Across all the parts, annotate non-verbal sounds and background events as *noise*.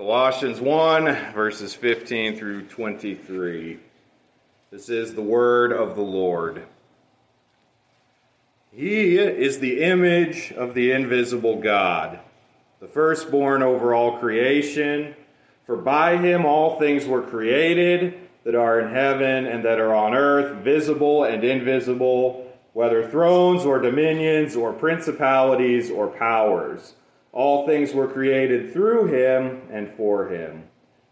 Colossians 1, verses 15 through 23. This is the word of the Lord. He is the image of the invisible God, the firstborn over all creation. For by him all things were created that are in heaven and that are on earth, visible and invisible, whether thrones or dominions or principalities or powers. All things were created through him and for him.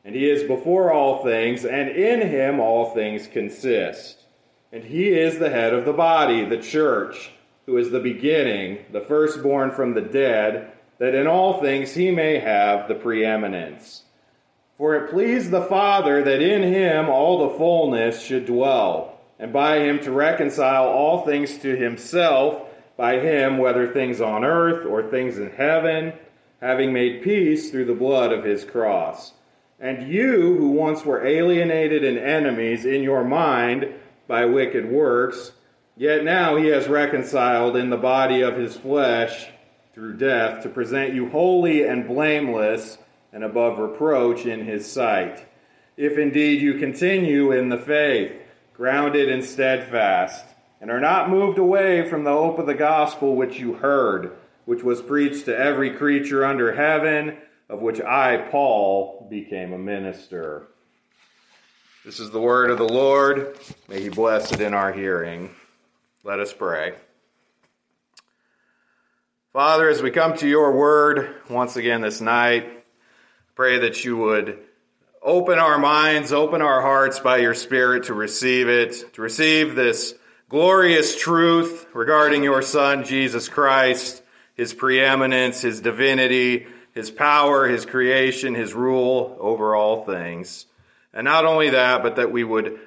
And he is before all things, and in him all things consist. And he is the head of the body, the church, who is the beginning, the firstborn from the dead, that in all things he may have the preeminence. For it pleased the Father that in him all the fullness should dwell, and by him to reconcile all things to himself by him, whether things on earth or things in heaven, having made peace through the blood of his cross. And you, who once were alienated and enemies in your mind by wicked works, yet now he has reconciled in the body of his flesh through death to present you holy and blameless and above reproach in his sight. If indeed you continue in the faith, grounded and steadfast, and are not moved away from the hope of the gospel which you heard, which was preached to every creature under heaven, of which I, Paul, became a minister. This is the word of the Lord. May he bless it in our hearing. Let us pray. Father, as we come to your word once again this night, pray that you would open our minds, open our hearts by your Spirit to receive it, to receive this glorious truth regarding your Son, Jesus Christ, his preeminence, his divinity, his power, his creation, his rule over all things. And not only that, but that we would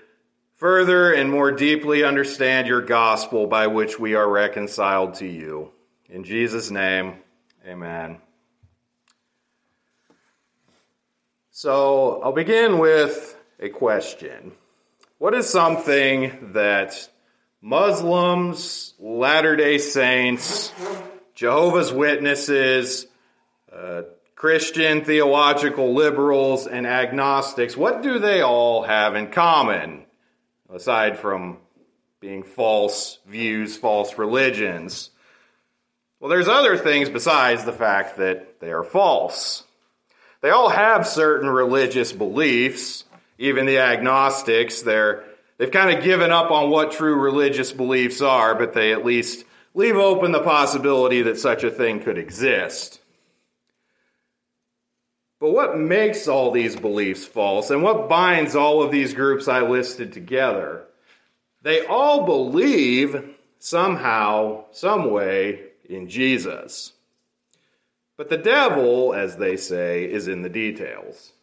further and more deeply understand your gospel by which we are reconciled to you. In Jesus' name, amen. So I'll begin with a question. What is something that Muslims, Latter day Saints, Jehovah's Witnesses, uh, Christian theological liberals, and agnostics, what do they all have in common, aside from being false views, false religions? Well, there's other things besides the fact that they are false. They all have certain religious beliefs, even the agnostics, they're They've kind of given up on what true religious beliefs are, but they at least leave open the possibility that such a thing could exist. But what makes all these beliefs false and what binds all of these groups I listed together? They all believe somehow, some way in Jesus. But the devil, as they say, is in the details.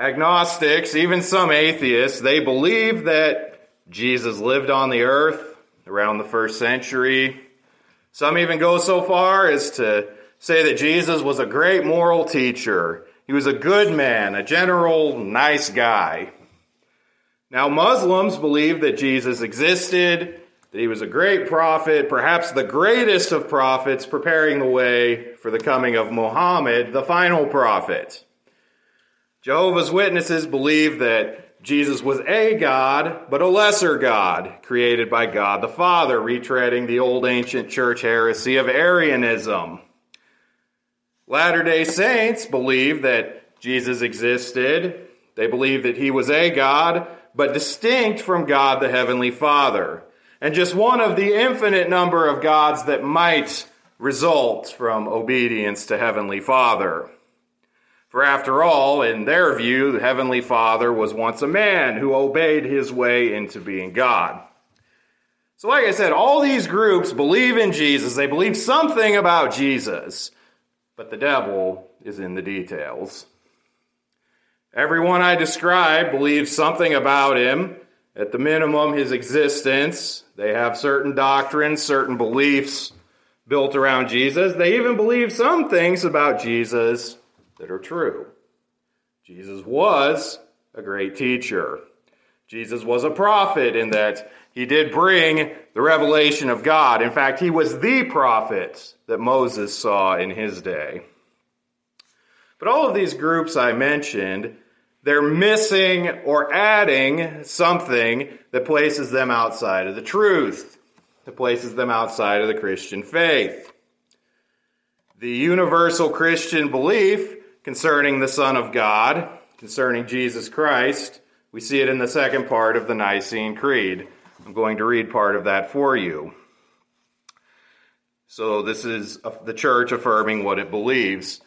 Agnostics, even some atheists, they believe that Jesus lived on the earth around the first century. Some even go so far as to say that Jesus was a great moral teacher. He was a good man, a general nice guy. Now, Muslims believe that Jesus existed, that he was a great prophet, perhaps the greatest of prophets, preparing the way for the coming of Muhammad, the final prophet. Jehovah's Witnesses believe that Jesus was a God, but a lesser God, created by God the Father, retreading the old ancient church heresy of Arianism. Latter day Saints believe that Jesus existed. They believe that he was a God, but distinct from God the Heavenly Father, and just one of the infinite number of gods that might result from obedience to Heavenly Father. For after all, in their view, the Heavenly Father was once a man who obeyed his way into being God. So, like I said, all these groups believe in Jesus. They believe something about Jesus, but the devil is in the details. Everyone I describe believes something about him. At the minimum, his existence. They have certain doctrines, certain beliefs built around Jesus. They even believe some things about Jesus that are true. Jesus was a great teacher. Jesus was a prophet in that he did bring the revelation of God. In fact, he was the prophet that Moses saw in his day. But all of these groups I mentioned, they're missing or adding something that places them outside of the truth, that places them outside of the Christian faith. The universal Christian belief concerning the Son of God, concerning Jesus Christ, we see it in the second part of the Nicene Creed. I'm going to read part of that for you. So, this is the church affirming what it believes.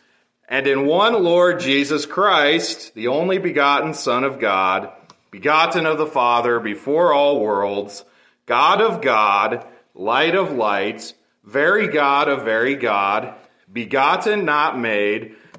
And in one Lord Jesus Christ, the only begotten Son of God, begotten of the Father before all worlds, God of God, light of light, very God of very God, begotten, not made,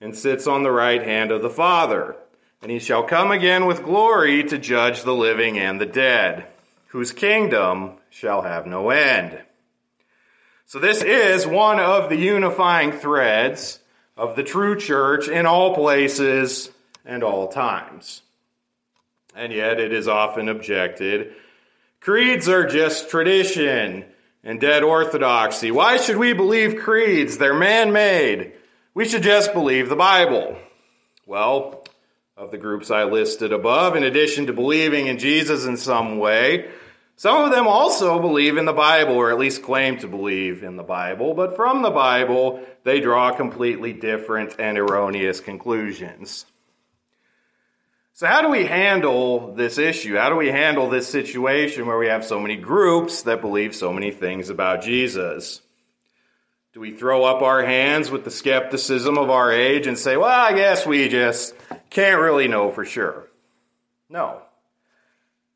and sits on the right hand of the Father. And he shall come again with glory to judge the living and the dead, whose kingdom shall have no end. So this is one of the unifying threads of the true church in all places and all times. And yet it is often objected creeds are just tradition and dead orthodoxy. Why should we believe creeds? They're man made. We should just believe the Bible. Well, of the groups I listed above, in addition to believing in Jesus in some way, some of them also believe in the Bible, or at least claim to believe in the Bible, but from the Bible, they draw completely different and erroneous conclusions. So, how do we handle this issue? How do we handle this situation where we have so many groups that believe so many things about Jesus? Do we throw up our hands with the skepticism of our age and say, well, I guess we just can't really know for sure? No.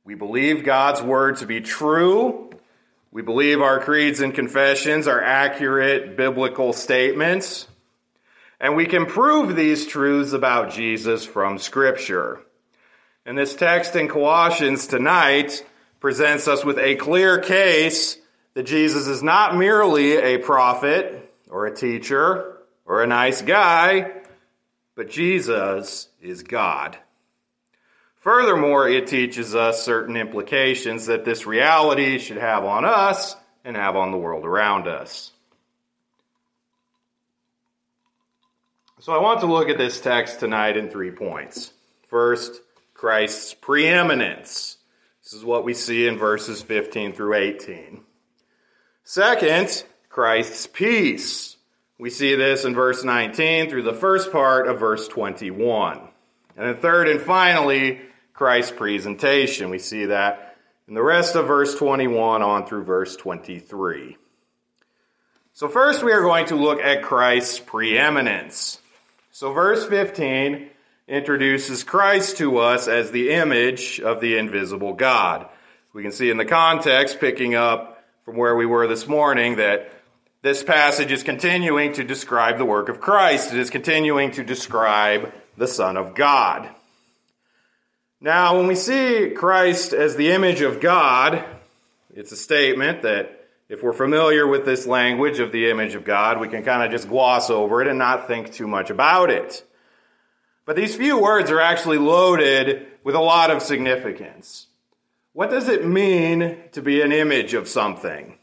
We believe God's word to be true. We believe our creeds and confessions are accurate biblical statements. And we can prove these truths about Jesus from Scripture. And this text in Colossians tonight presents us with a clear case that Jesus is not merely a prophet or a teacher or a nice guy, but Jesus is God. Furthermore, it teaches us certain implications that this reality should have on us and have on the world around us. So I want to look at this text tonight in three points. First, Christ's preeminence. This is what we see in verses 15 through 18. Second, Christ's peace. We see this in verse 19 through the first part of verse 21. And then third and finally, Christ's presentation. We see that in the rest of verse 21 on through verse 23. So, first, we are going to look at Christ's preeminence. So, verse 15 introduces Christ to us as the image of the invisible God. We can see in the context, picking up from where we were this morning, that this passage is continuing to describe the work of Christ. It is continuing to describe the Son of God. Now, when we see Christ as the image of God, it's a statement that if we're familiar with this language of the image of God, we can kind of just gloss over it and not think too much about it. But these few words are actually loaded with a lot of significance. What does it mean to be an image of something?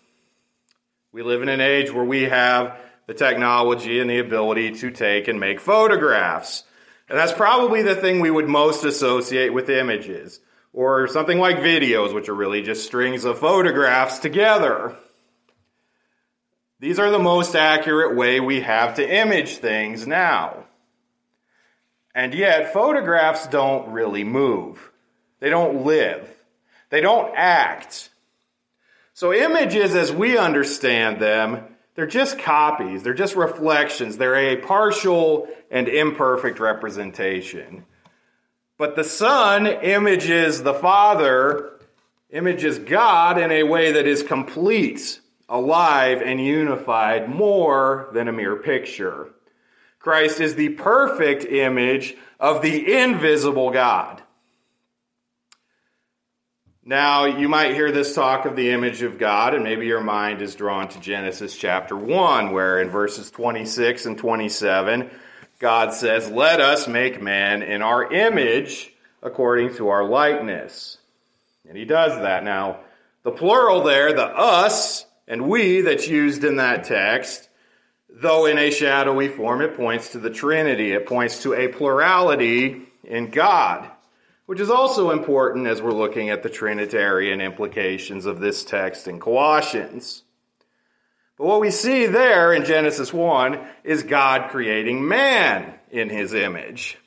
We live in an age where we have the technology and the ability to take and make photographs. And that's probably the thing we would most associate with images. Or something like videos, which are really just strings of photographs together. These are the most accurate way we have to image things now. And yet, photographs don't really move. They don't live. They don't act. So images, as we understand them, they're just copies, they're just reflections, they're a partial and imperfect representation. But the Son images the Father, images God in a way that is complete, alive, and unified more than a mere picture. Christ is the perfect image of the invisible God. Now, you might hear this talk of the image of God, and maybe your mind is drawn to Genesis chapter 1, where in verses 26 and 27, God says, Let us make man in our image according to our likeness. And he does that. Now, the plural there, the us and we that's used in that text, though in a shadowy form, it points to the Trinity. It points to a plurality in God, which is also important as we're looking at the Trinitarian implications of this text in Colossians. But what we see there in Genesis 1 is God creating man in his image.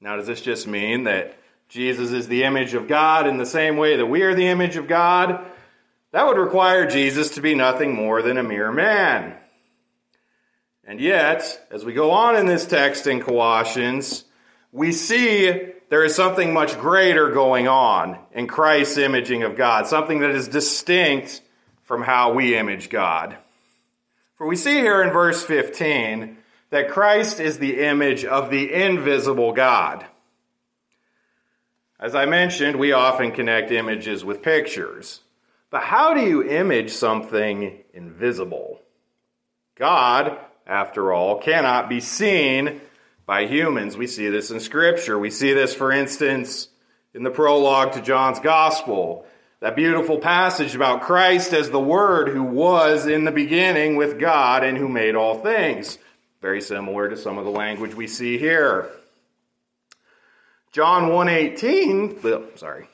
Now, does this just mean that Jesus is the image of God in the same way that we are the image of God? That would require Jesus to be nothing more than a mere man. And yet, as we go on in this text in Colossians, we see there is something much greater going on in Christ's imaging of God, something that is distinct from how we image God. For we see here in verse 15 that Christ is the image of the invisible God. As I mentioned, we often connect images with pictures. But how do you image something invisible? God, after all, cannot be seen by humans. We see this in Scripture. We see this, for instance, in the prologue to John's Gospel. That beautiful passage about Christ as the Word who was in the beginning with God and who made all things. Very similar to some of the language we see here. John 1:18, sorry.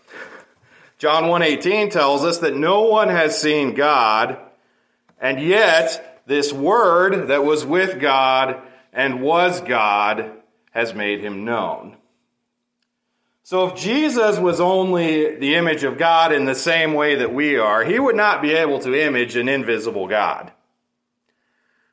John 1:18 tells us that no one has seen God, and yet this word that was with God and was God has made him known. So if Jesus was only the image of God in the same way that we are, he would not be able to image an invisible God.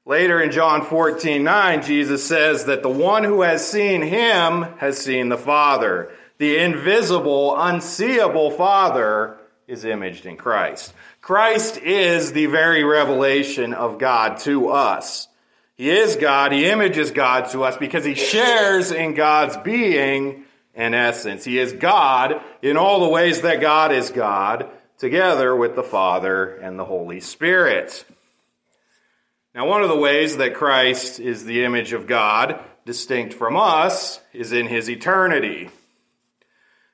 Later in John 14, 9, Jesus says that the one who has seen him has seen the Father. The invisible, unseeable Father is imaged in Christ. Christ is the very revelation of God to us. He is God. He images God to us because he shares in God's being and essence. He is God in all the ways that God is God, together with the Father and the Holy Spirit. Now, one of the ways that Christ is the image of God, distinct from us, is in his eternity.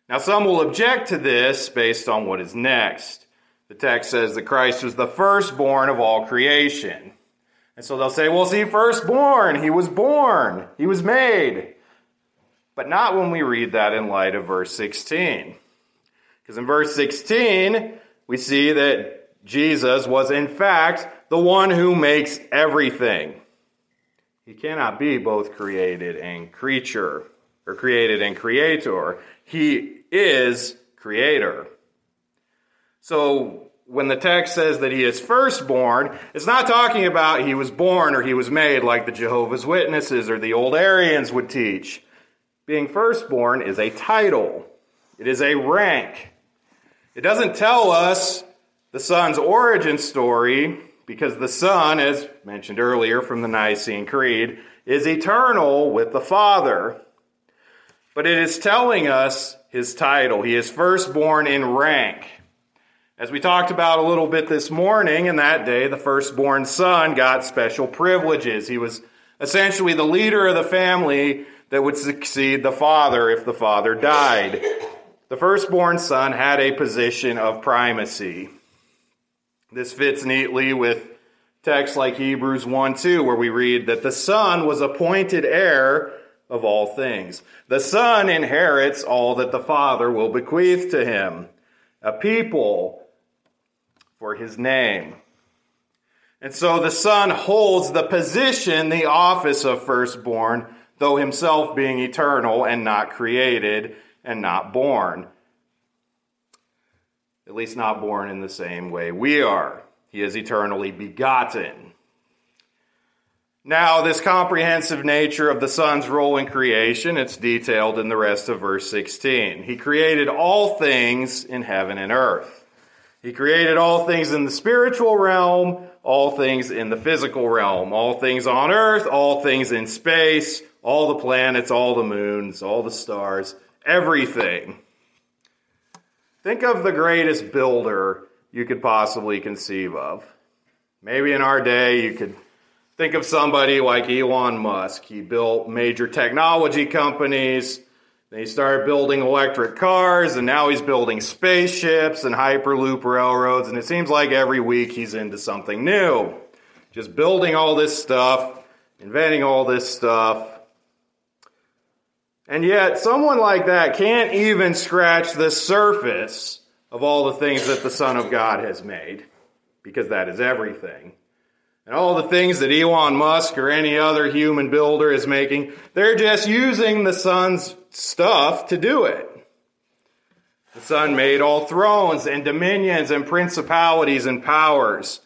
Now, some will object to this based on what is next. The text says that Christ was the firstborn of all creation. And so they'll say, well, see, firstborn, he was born, he was made. But not when we read that in light of verse 16. Because in verse 16, we see that Jesus was in fact the one who makes everything. He cannot be both created and creature, or created and creator. He is creator. So when the text says that he is firstborn, it's not talking about he was born or he was made like the Jehovah's Witnesses or the old Arians would teach. Being firstborn is a title. It is a rank. It doesn't tell us the son's origin story because the Son, as mentioned earlier from the Nicene Creed, is eternal with the Father. But it is telling us his title. He is firstborn in rank. As we talked about a little bit this morning, in that day, the firstborn son got special privileges. He was essentially the leader of the family that would succeed the father if the father died. The firstborn son had a position of primacy. This fits neatly with texts like Hebrews 1 2, where we read that the Son was appointed heir of all things. The Son inherits all that the Father will bequeath to him a people for his name. And so the Son holds the position, the office of firstborn, though himself being eternal and not created and not born at least not born in the same way we are. He is eternally begotten. Now, this comprehensive nature of the Son's role in creation, it's detailed in the rest of verse 16. He created all things in heaven and earth. He created all things in the spiritual realm, all things in the physical realm, all things on earth, all things in space, all the planets, all the moons, all the stars, everything. Think of the greatest builder you could possibly conceive of. Maybe in our day you could think of somebody like Elon Musk. He built major technology companies. Then he started building electric cars, and now he's building spaceships and Hyperloop railroads, and it seems like every week he's into something new. Just building all this stuff, inventing all this stuff. And yet, someone like that can't even scratch the surface of all the things that the Son of God has made, because that is everything. And all the things that Elon Musk or any other human builder is making, they're just using the Son's stuff to do it. The Son made all thrones and dominions and principalities and powers.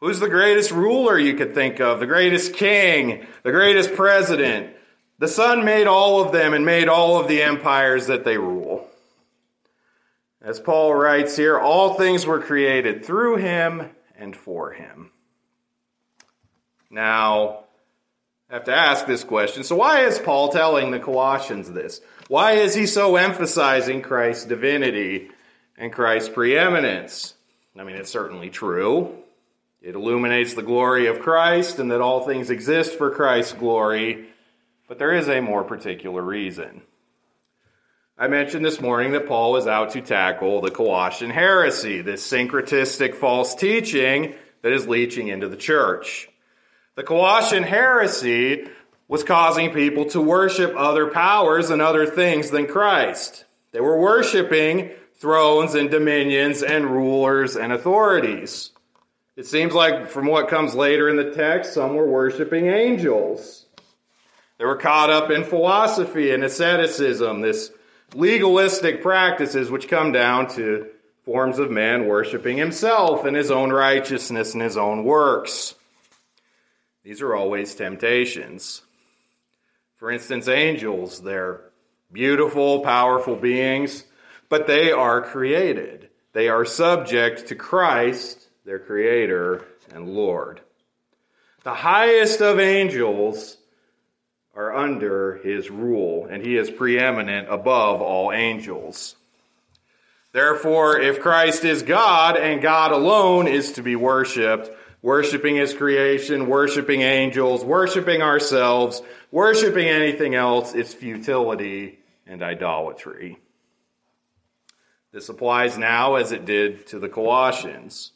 Who's the greatest ruler you could think of? The greatest king? The greatest president? The Son made all of them and made all of the empires that they rule. As Paul writes here, all things were created through him and for him. Now, I have to ask this question. So, why is Paul telling the Colossians this? Why is he so emphasizing Christ's divinity and Christ's preeminence? I mean, it's certainly true. It illuminates the glory of Christ and that all things exist for Christ's glory. But there is a more particular reason. I mentioned this morning that Paul was out to tackle the Colossian heresy, this syncretistic false teaching that is leaching into the church. The Colossian heresy was causing people to worship other powers and other things than Christ. They were worshiping thrones and dominions and rulers and authorities. It seems like, from what comes later in the text, some were worshiping angels. They were caught up in philosophy and asceticism, this legalistic practices which come down to forms of man worshiping himself and his own righteousness and his own works. These are always temptations. For instance, angels, they're beautiful, powerful beings, but they are created. They are subject to Christ, their Creator and Lord. The highest of angels are under his rule, and he is preeminent above all angels. Therefore, if Christ is God and God alone is to be worshiped, worshiping his creation, worshiping angels, worshiping ourselves, worshiping anything else, it's futility and idolatry. This applies now as it did to the Colossians.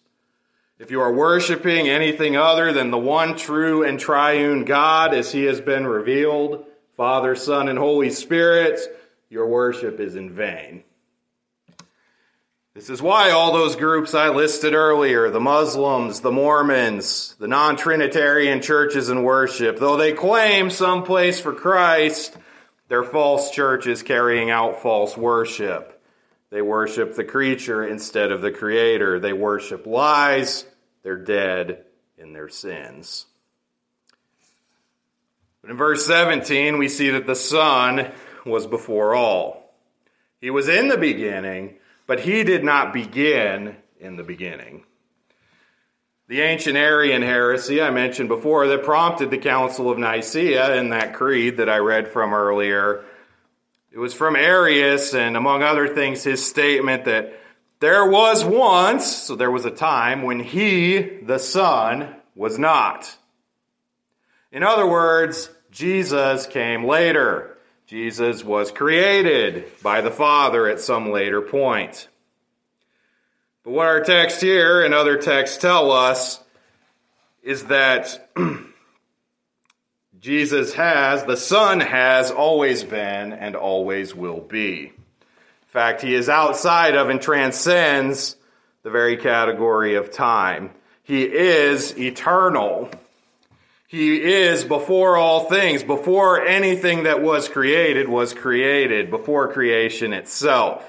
If you are worshiping anything other than the one true and triune God as he has been revealed, Father, Son, and Holy Spirit, your worship is in vain. This is why all those groups I listed earlier, the Muslims, the Mormons, the non-Trinitarian churches and worship, though they claim some place for Christ, they're false churches carrying out false worship. They worship the creature instead of the creator. They worship lies. They're dead in their sins. But in verse 17, we see that the Son was before all. He was in the beginning, but he did not begin in the beginning. The ancient Arian heresy I mentioned before that prompted the Council of Nicaea in that creed that I read from earlier it was from Arius, and among other things, his statement that there was once, so there was a time, when he, the Son, was not. In other words, Jesus came later. Jesus was created by the Father at some later point. But what our text here and other texts tell us is that *clears throat* Jesus has, the Son has always been and always will be. In fact, he is outside of and transcends the very category of time. He is eternal. He is before all things, before anything that was created was created, before creation itself.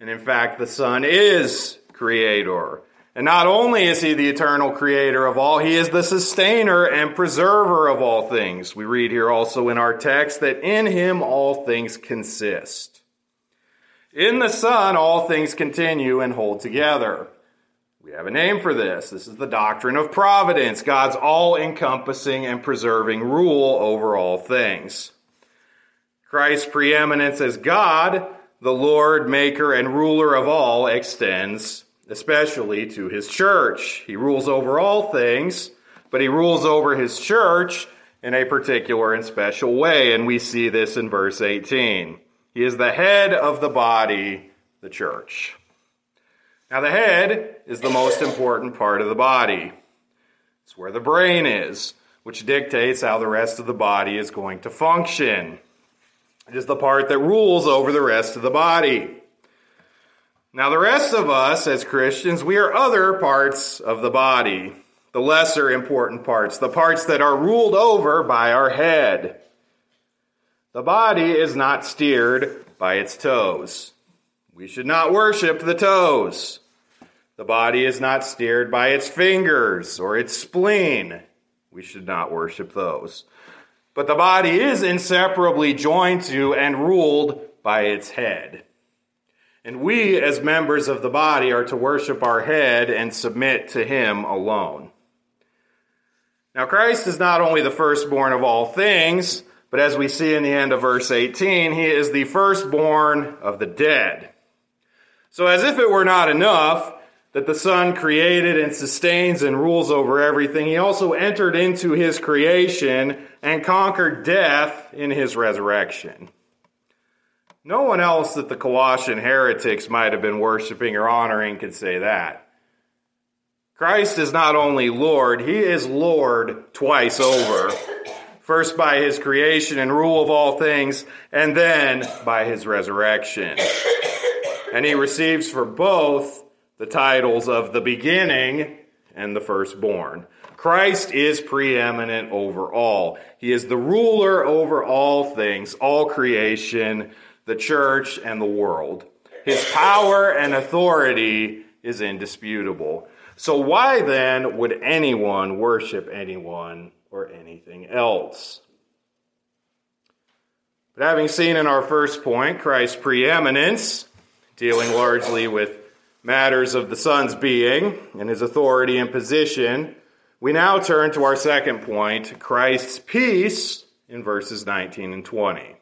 And in fact, the Son is creator. And not only is he the eternal creator of all, he is the sustainer and preserver of all things. We read here also in our text that in him all things consist. In the Son, all things continue and hold together. We have a name for this. This is the doctrine of providence, God's all encompassing and preserving rule over all things. Christ's preeminence as God, the Lord, maker, and ruler of all, extends especially to his church. He rules over all things, but he rules over his church in a particular and special way, and we see this in verse 18. He is the head of the body, the church. Now, the head is the most important part of the body. It's where the brain is, which dictates how the rest of the body is going to function. It is the part that rules over the rest of the body. Now, the rest of us as Christians, we are other parts of the body, the lesser important parts, the parts that are ruled over by our head. The body is not steered by its toes. We should not worship the toes. The body is not steered by its fingers or its spleen. We should not worship those. But the body is inseparably joined to and ruled by its head. And we, as members of the body, are to worship our head and submit to him alone. Now, Christ is not only the firstborn of all things, but as we see in the end of verse 18, he is the firstborn of the dead. So, as if it were not enough that the Son created and sustains and rules over everything, he also entered into his creation and conquered death in his resurrection. No one else that the Colossian heretics might have been worshiping or honoring could say that. Christ is not only Lord, he is Lord twice over. First by his creation and rule of all things, and then by his resurrection and he receives for both the titles of the beginning and the firstborn. Christ is preeminent over all. He is the ruler over all things, all creation, the church, and the world. His power and authority is indisputable. So why then would anyone worship anyone or anything else? But having seen in our first point Christ's preeminence, dealing largely with matters of the Son's being and his authority and position, we now turn to our second point Christ's peace in verses 19 and 20.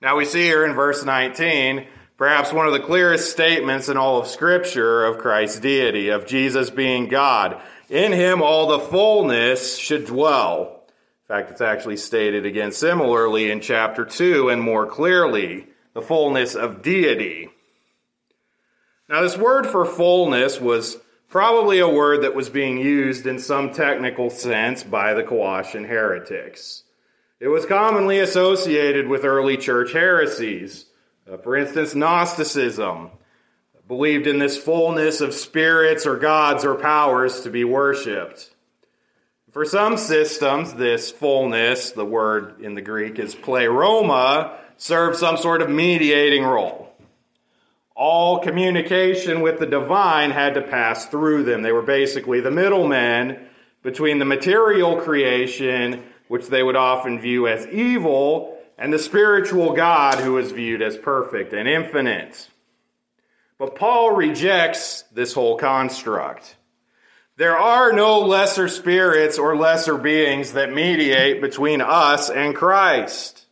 Now we see here in verse 19 perhaps one of the clearest statements in all of Scripture of Christ's deity, of Jesus being God. In him all the fullness should dwell. In fact, it's actually stated again similarly in chapter 2 and more clearly the fullness of deity. Now, this word for fullness was probably a word that was being used in some technical sense by the Colossian heretics. It was commonly associated with early church heresies. Uh, for instance, Gnosticism believed in this fullness of spirits or gods or powers to be worshiped. For some systems, this fullness, the word in the Greek is pleroma, served some sort of mediating role. All communication with the divine had to pass through them. They were basically the middlemen between the material creation, which they would often view as evil, and the spiritual God who is viewed as perfect and infinite. But Paul rejects this whole construct. There are no lesser spirits or lesser beings that mediate between us and Christ.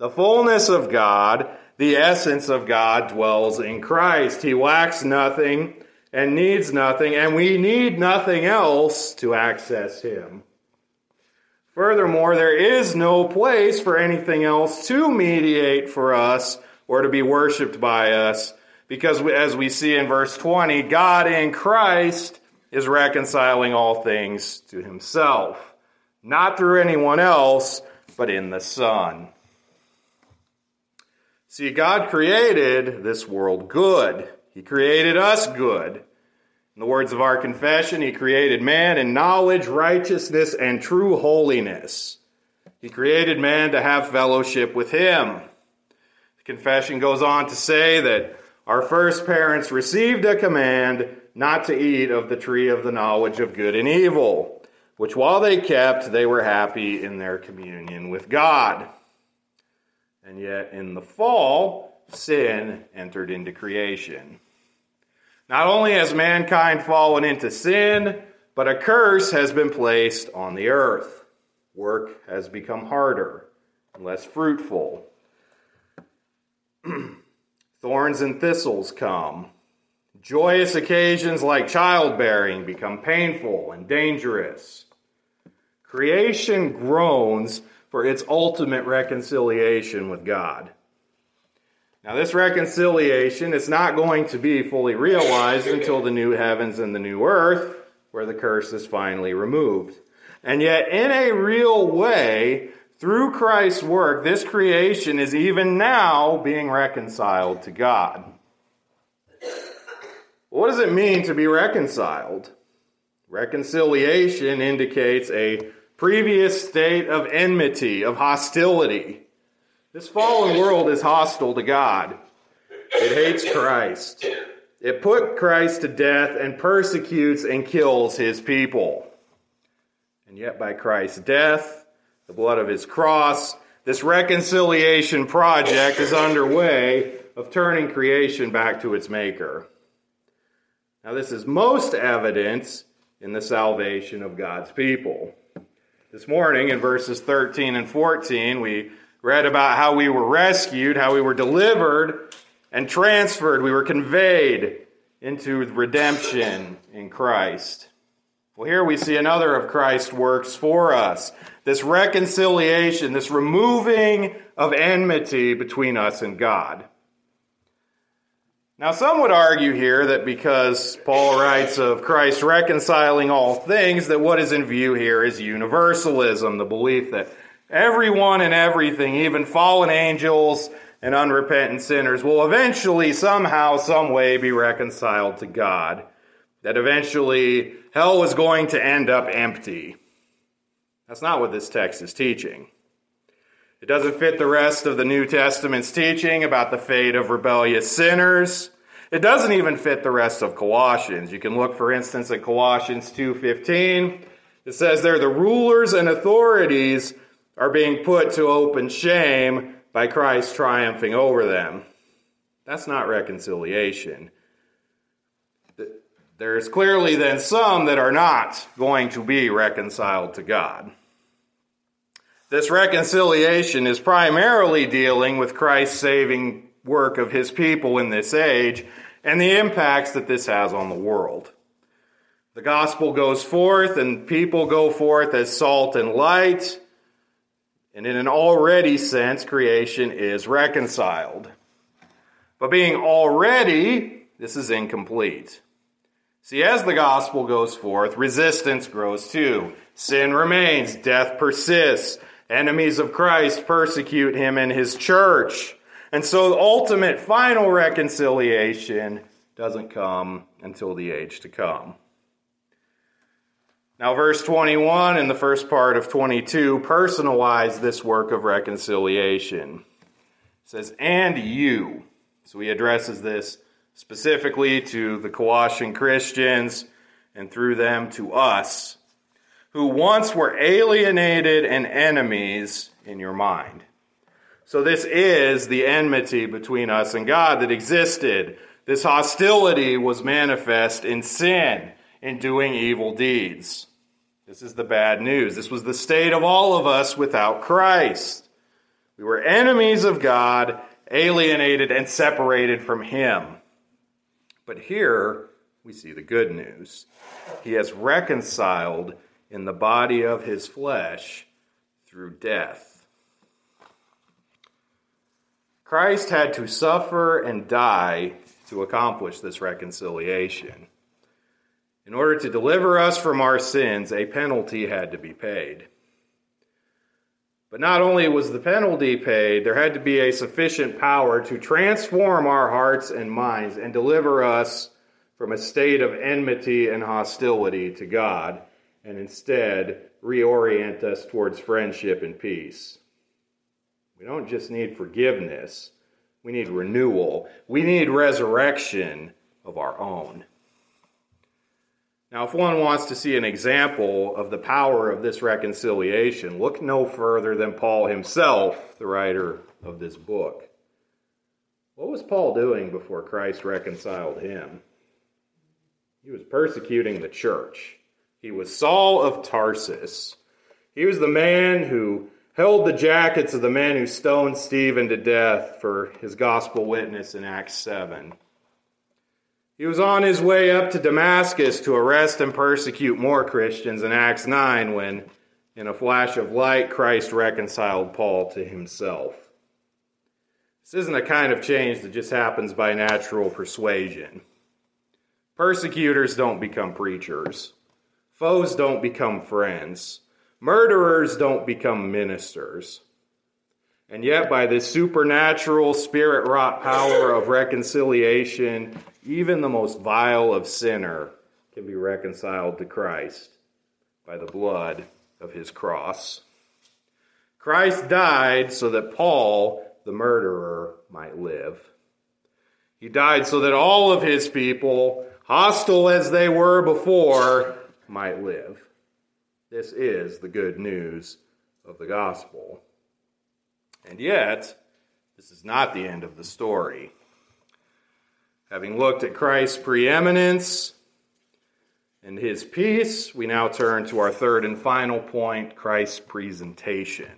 The fullness of God, the essence of God, dwells in Christ. He lacks nothing and needs nothing, and we need nothing else to access Him. Furthermore, there is no place for anything else to mediate for us or to be worshiped by us, because as we see in verse 20, God in Christ is reconciling all things to Himself, not through anyone else, but in the Son. See, God created this world good. He created us good. In the words of our confession, He created man in knowledge, righteousness, and true holiness. He created man to have fellowship with Him. The confession goes on to say that our first parents received a command not to eat of the tree of the knowledge of good and evil, which while they kept, they were happy in their communion with God. And yet, in the fall, sin entered into creation. Not only has mankind fallen into sin, but a curse has been placed on the earth. Work has become harder and less fruitful. *clears throat* Thorns and thistles come. Joyous occasions like childbearing become painful and dangerous. Creation groans for its ultimate reconciliation with God. Now, this reconciliation is not going to be fully realized until the new heavens and the new earth, where the curse is finally removed. And yet, in a real way, through Christ's work, this creation is even now being reconciled to God. What does it mean to be reconciled? Reconciliation indicates a previous state of enmity, of hostility. This fallen world is hostile to God. It hates Christ. It put Christ to death and persecutes and kills his people. And yet, by Christ's death, the blood of his cross, this reconciliation project is underway of turning creation back to its maker. Now, this is most evident in the salvation of God's people. This morning, in verses 13 and 14, we read about how we were rescued, how we were delivered and transferred. We were conveyed into redemption in Christ. Well, here we see another of Christ's works for us this reconciliation, this removing of enmity between us and God. Now, some would argue here that because Paul writes of Christ reconciling all things, that what is in view here is universalism, the belief that everyone and everything, even fallen angels and unrepentant sinners, will eventually, somehow, some way, be reconciled to God. That eventually hell was going to end up empty. That's not what this text is teaching. It doesn't fit the rest of the New Testament's teaching about the fate of rebellious sinners. It doesn't even fit the rest of Colossians. You can look, for instance, at Colossians 2.15. It says there, the rulers and authorities are being put to open shame by Christ triumphing over them. That's not reconciliation. There's clearly then some that are not going to be reconciled to God. This reconciliation is primarily dealing with Christ's saving work of his people in this age and the impacts that this has on the world. The gospel goes forth and people go forth as salt and light. And in an already sense, creation is reconciled. But being already, this is incomplete. See, as the gospel goes forth, resistance grows too. Sin remains, death persists, Enemies of Christ persecute him and his church. And so ultimate final reconciliation doesn't come until the age to come. Now, verse 21 and the first part of 22 personalize this work of reconciliation. It says, and you. So he addresses this specifically to the Colossian Christians and through them to us who once were alienated and enemies in your mind. So, this is the enmity between us and God that existed. This hostility was manifest in sin, in doing evil deeds. This is the bad news. This was the state of all of us without Christ. We were enemies of God, alienated and separated from Him. But here we see the good news. He has reconciled in the body of his flesh through death. Christ had to suffer and die to accomplish this reconciliation. In order to deliver us from our sins, a penalty had to be paid. But not only was the penalty paid, there had to be a sufficient power to transform our hearts and minds and deliver us from a state of enmity and hostility to God and instead reorient us towards friendship and peace. We don't just need forgiveness, we need renewal. We need resurrection of our own. Now, if one wants to see an example of the power of this reconciliation, look no further than Paul himself, the writer of this book. What was Paul doing before Christ reconciled him? He was persecuting the church. He was Saul of Tarsus. He was the man who held the jackets of the men who stoned Stephen to death for his gospel witness in Acts 7. He was on his way up to Damascus to arrest and persecute more Christians in Acts 9 when, in a flash of light, Christ reconciled Paul to himself. This isn't a kind of change that just happens by natural persuasion. Persecutors don't become preachers, foes don't become friends, murderers don't become ministers. And yet, by this supernatural, spirit wrought power of reconciliation, even the most vile of sinner can be reconciled to Christ by the blood of his cross. Christ died so that Paul, the murderer, might live. He died so that all of his people, hostile as they were before, might live. This is the good news of the gospel. And yet, this is not the end of the story. Having looked at Christ's preeminence and his peace, we now turn to our third and final point Christ's presentation.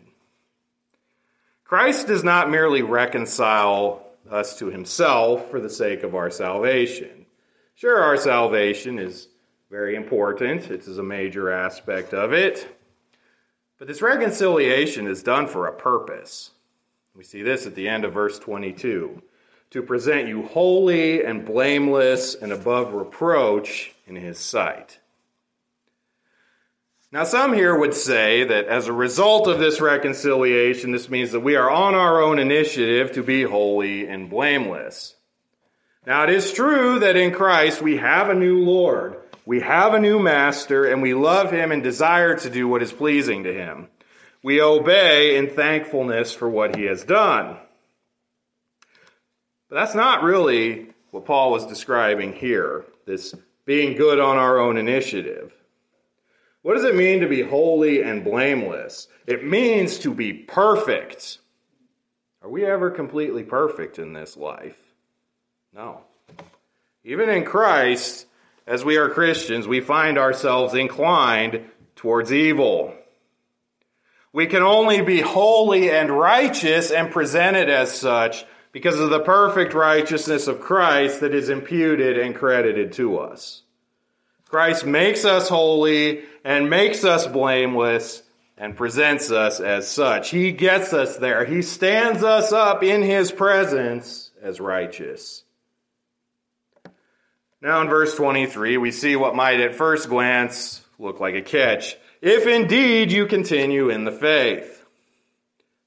Christ does not merely reconcile us to himself for the sake of our salvation. Sure, our salvation is very important, it is a major aspect of it. But this reconciliation is done for a purpose. We see this at the end of verse 22 to present you holy and blameless and above reproach in his sight. Now, some here would say that as a result of this reconciliation, this means that we are on our own initiative to be holy and blameless. Now, it is true that in Christ we have a new Lord, we have a new Master, and we love him and desire to do what is pleasing to him. We obey in thankfulness for what he has done. But that's not really what Paul was describing here, this being good on our own initiative. What does it mean to be holy and blameless? It means to be perfect. Are we ever completely perfect in this life? No. Even in Christ, as we are Christians, we find ourselves inclined towards evil. We can only be holy and righteous and presented as such because of the perfect righteousness of Christ that is imputed and credited to us. Christ makes us holy and makes us blameless and presents us as such. He gets us there. He stands us up in his presence as righteous. Now in verse 23, we see what might at first glance look like a catch. If indeed you continue in the faith.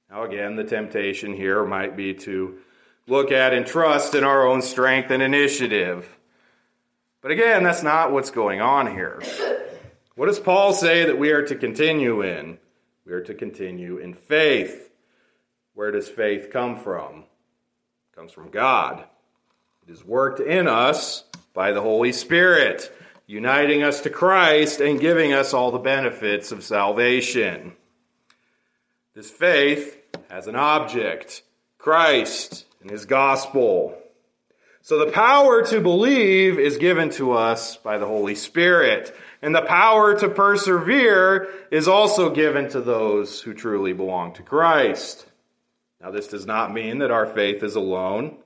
Now again, the temptation here might be to look at and trust in our own strength and initiative. But again, that's not what's going on here. What does Paul say that we are to continue in? We are to continue in faith. Where does faith come from? It comes from God. It is worked in us by the Holy Spirit, uniting us to Christ and giving us all the benefits of salvation. This faith has an object Christ and his gospel. So the power to believe is given to us by the Holy Spirit. And the power to persevere is also given to those who truly belong to Christ. Now, this does not mean that our faith is alone,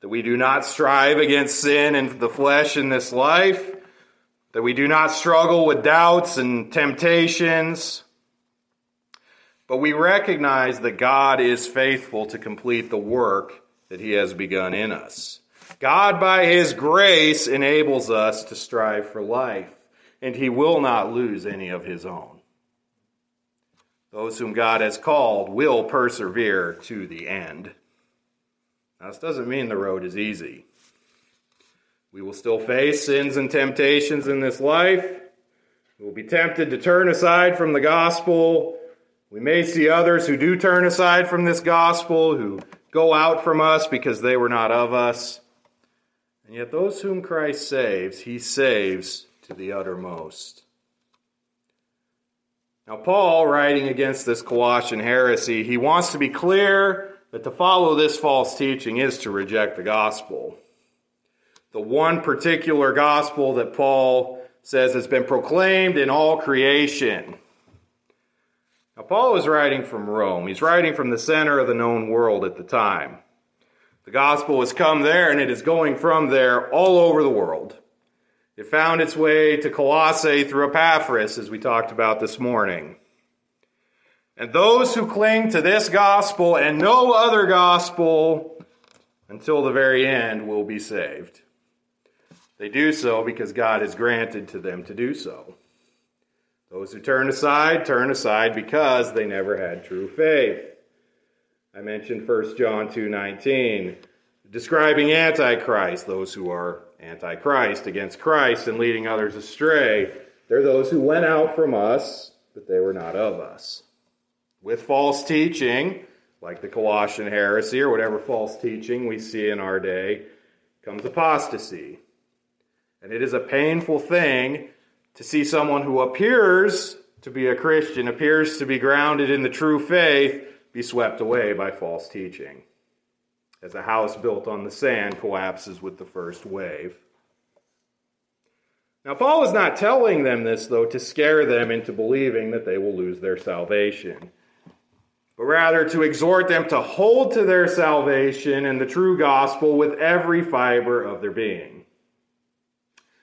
that we do not strive against sin and the flesh in this life, that we do not struggle with doubts and temptations, but we recognize that God is faithful to complete the work that He has begun in us. God, by His grace, enables us to strive for life, and He will not lose any of His own. Those whom God has called will persevere to the end. Now, this doesn't mean the road is easy. We will still face sins and temptations in this life. We will be tempted to turn aside from the gospel we may see others who do turn aside from this gospel, who go out from us because they were not of us. And yet, those whom Christ saves, he saves to the uttermost. Now, Paul, writing against this Colossian heresy, he wants to be clear that to follow this false teaching is to reject the gospel. the one particular gospel that Paul says has been proclaimed in all creation. Now, Paul is writing from Rome. He's writing from the center of the known world at the time. The gospel has come there and it is going from there all over the world. It found its way to Colossae through Epaphras, as we talked about this morning. And those who cling to this gospel and no other gospel until the very end will be saved. They do so because God has granted to them to do so. Those who turn aside, turn aside because they never had true faith. I mentioned 1 John 2:19, describing antichrist, those who are antichrist against Christ and leading others astray. They're those who went out from us, but they were not of us. With false teaching, like the Colossian heresy or whatever false teaching we see in our day, comes apostasy. And it is a painful thing to see someone who appears to be a Christian, appears to be grounded in the true faith, be swept away by false teaching. As a house built on the sand collapses with the first wave. Now, Paul is not telling them this, though, to scare them into believing that they will lose their salvation, but rather to exhort them to hold to their salvation and the true gospel with every fiber of their being.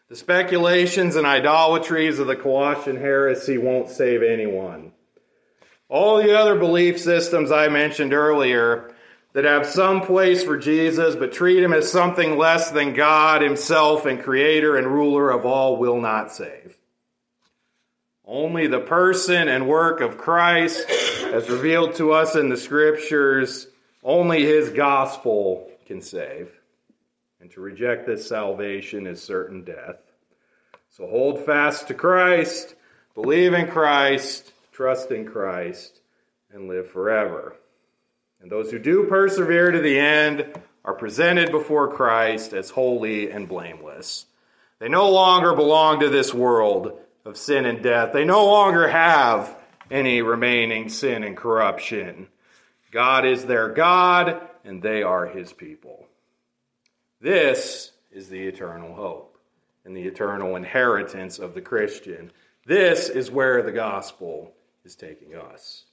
The speculations and idolatries of the Colossian heresy won't save anyone. All the other belief systems I mentioned earlier that have some place for Jesus but treat him as something less than God himself and creator and ruler of all will not save. Only the person and work of Christ, as revealed to us in the scriptures, only his gospel can save. And to reject this salvation is certain death. So hold fast to Christ, believe in Christ, trust in Christ, and live forever. And those who do persevere to the end are presented before Christ as holy and blameless. They no longer belong to this world of sin and death. They no longer have any remaining sin and corruption. God is their God, and they are his people. This is the eternal hope and the eternal inheritance of the Christian. This is where the gospel is taking us.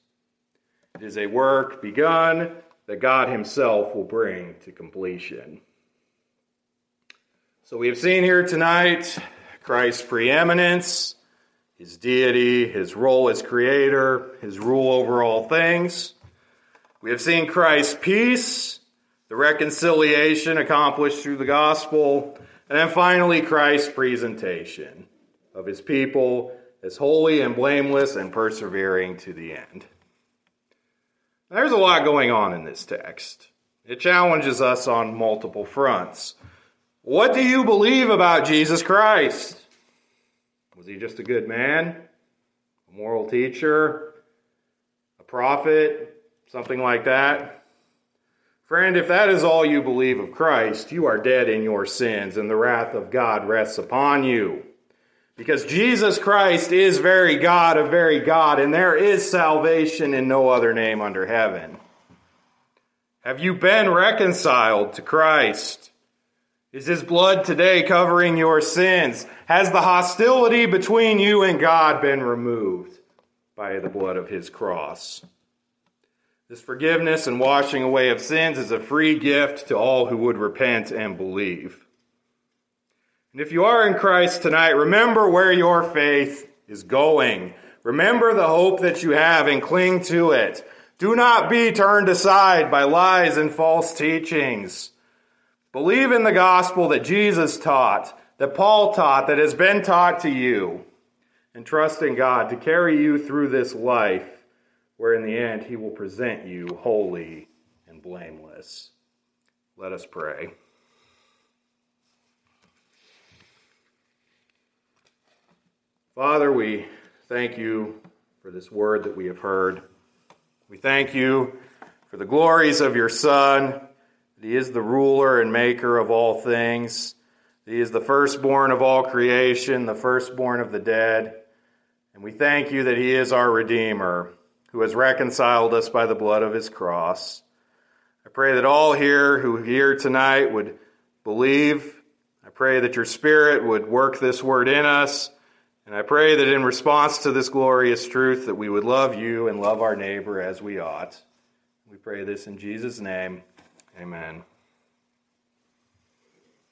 It is a work begun that God Himself will bring to completion. So we have seen here tonight Christ's preeminence, His deity, His role as creator, His rule over all things. We have seen Christ's peace the reconciliation accomplished through the gospel, and then finally Christ's presentation of his people as holy and blameless and persevering to the end. There's a lot going on in this text. It challenges us on multiple fronts. What do you believe about Jesus Christ? Was he just a good man? A moral teacher? A prophet? Something like that? Friend, if that is all you believe of Christ, you are dead in your sins, and the wrath of God rests upon you. Because Jesus Christ is very God of very God, and there is salvation in no other name under heaven. Have you been reconciled to Christ? Is his blood today covering your sins? Has the hostility between you and God been removed by the blood of his cross? This forgiveness and washing away of sins is a free gift to all who would repent and believe. And if you are in Christ tonight, remember where your faith is going. Remember the hope that you have and cling to it. Do not be turned aside by lies and false teachings. Believe in the gospel that Jesus taught, that Paul taught, that has been taught to you, and trust in God to carry you through this life where in the end he will present you holy and blameless. Let us pray. Father, we thank you for this word that we have heard. We thank you for the glories of your Son, he is the ruler and maker of all things. He is the firstborn of all creation, the firstborn of the dead. And we thank you that he is our Redeemer who has reconciled us by the blood of his cross. I pray that all here who hear tonight would believe. I pray that your Spirit would work this word in us. And I pray that in response to this glorious truth that we would love you and love our neighbor as we ought. We pray this in Jesus' name. Amen.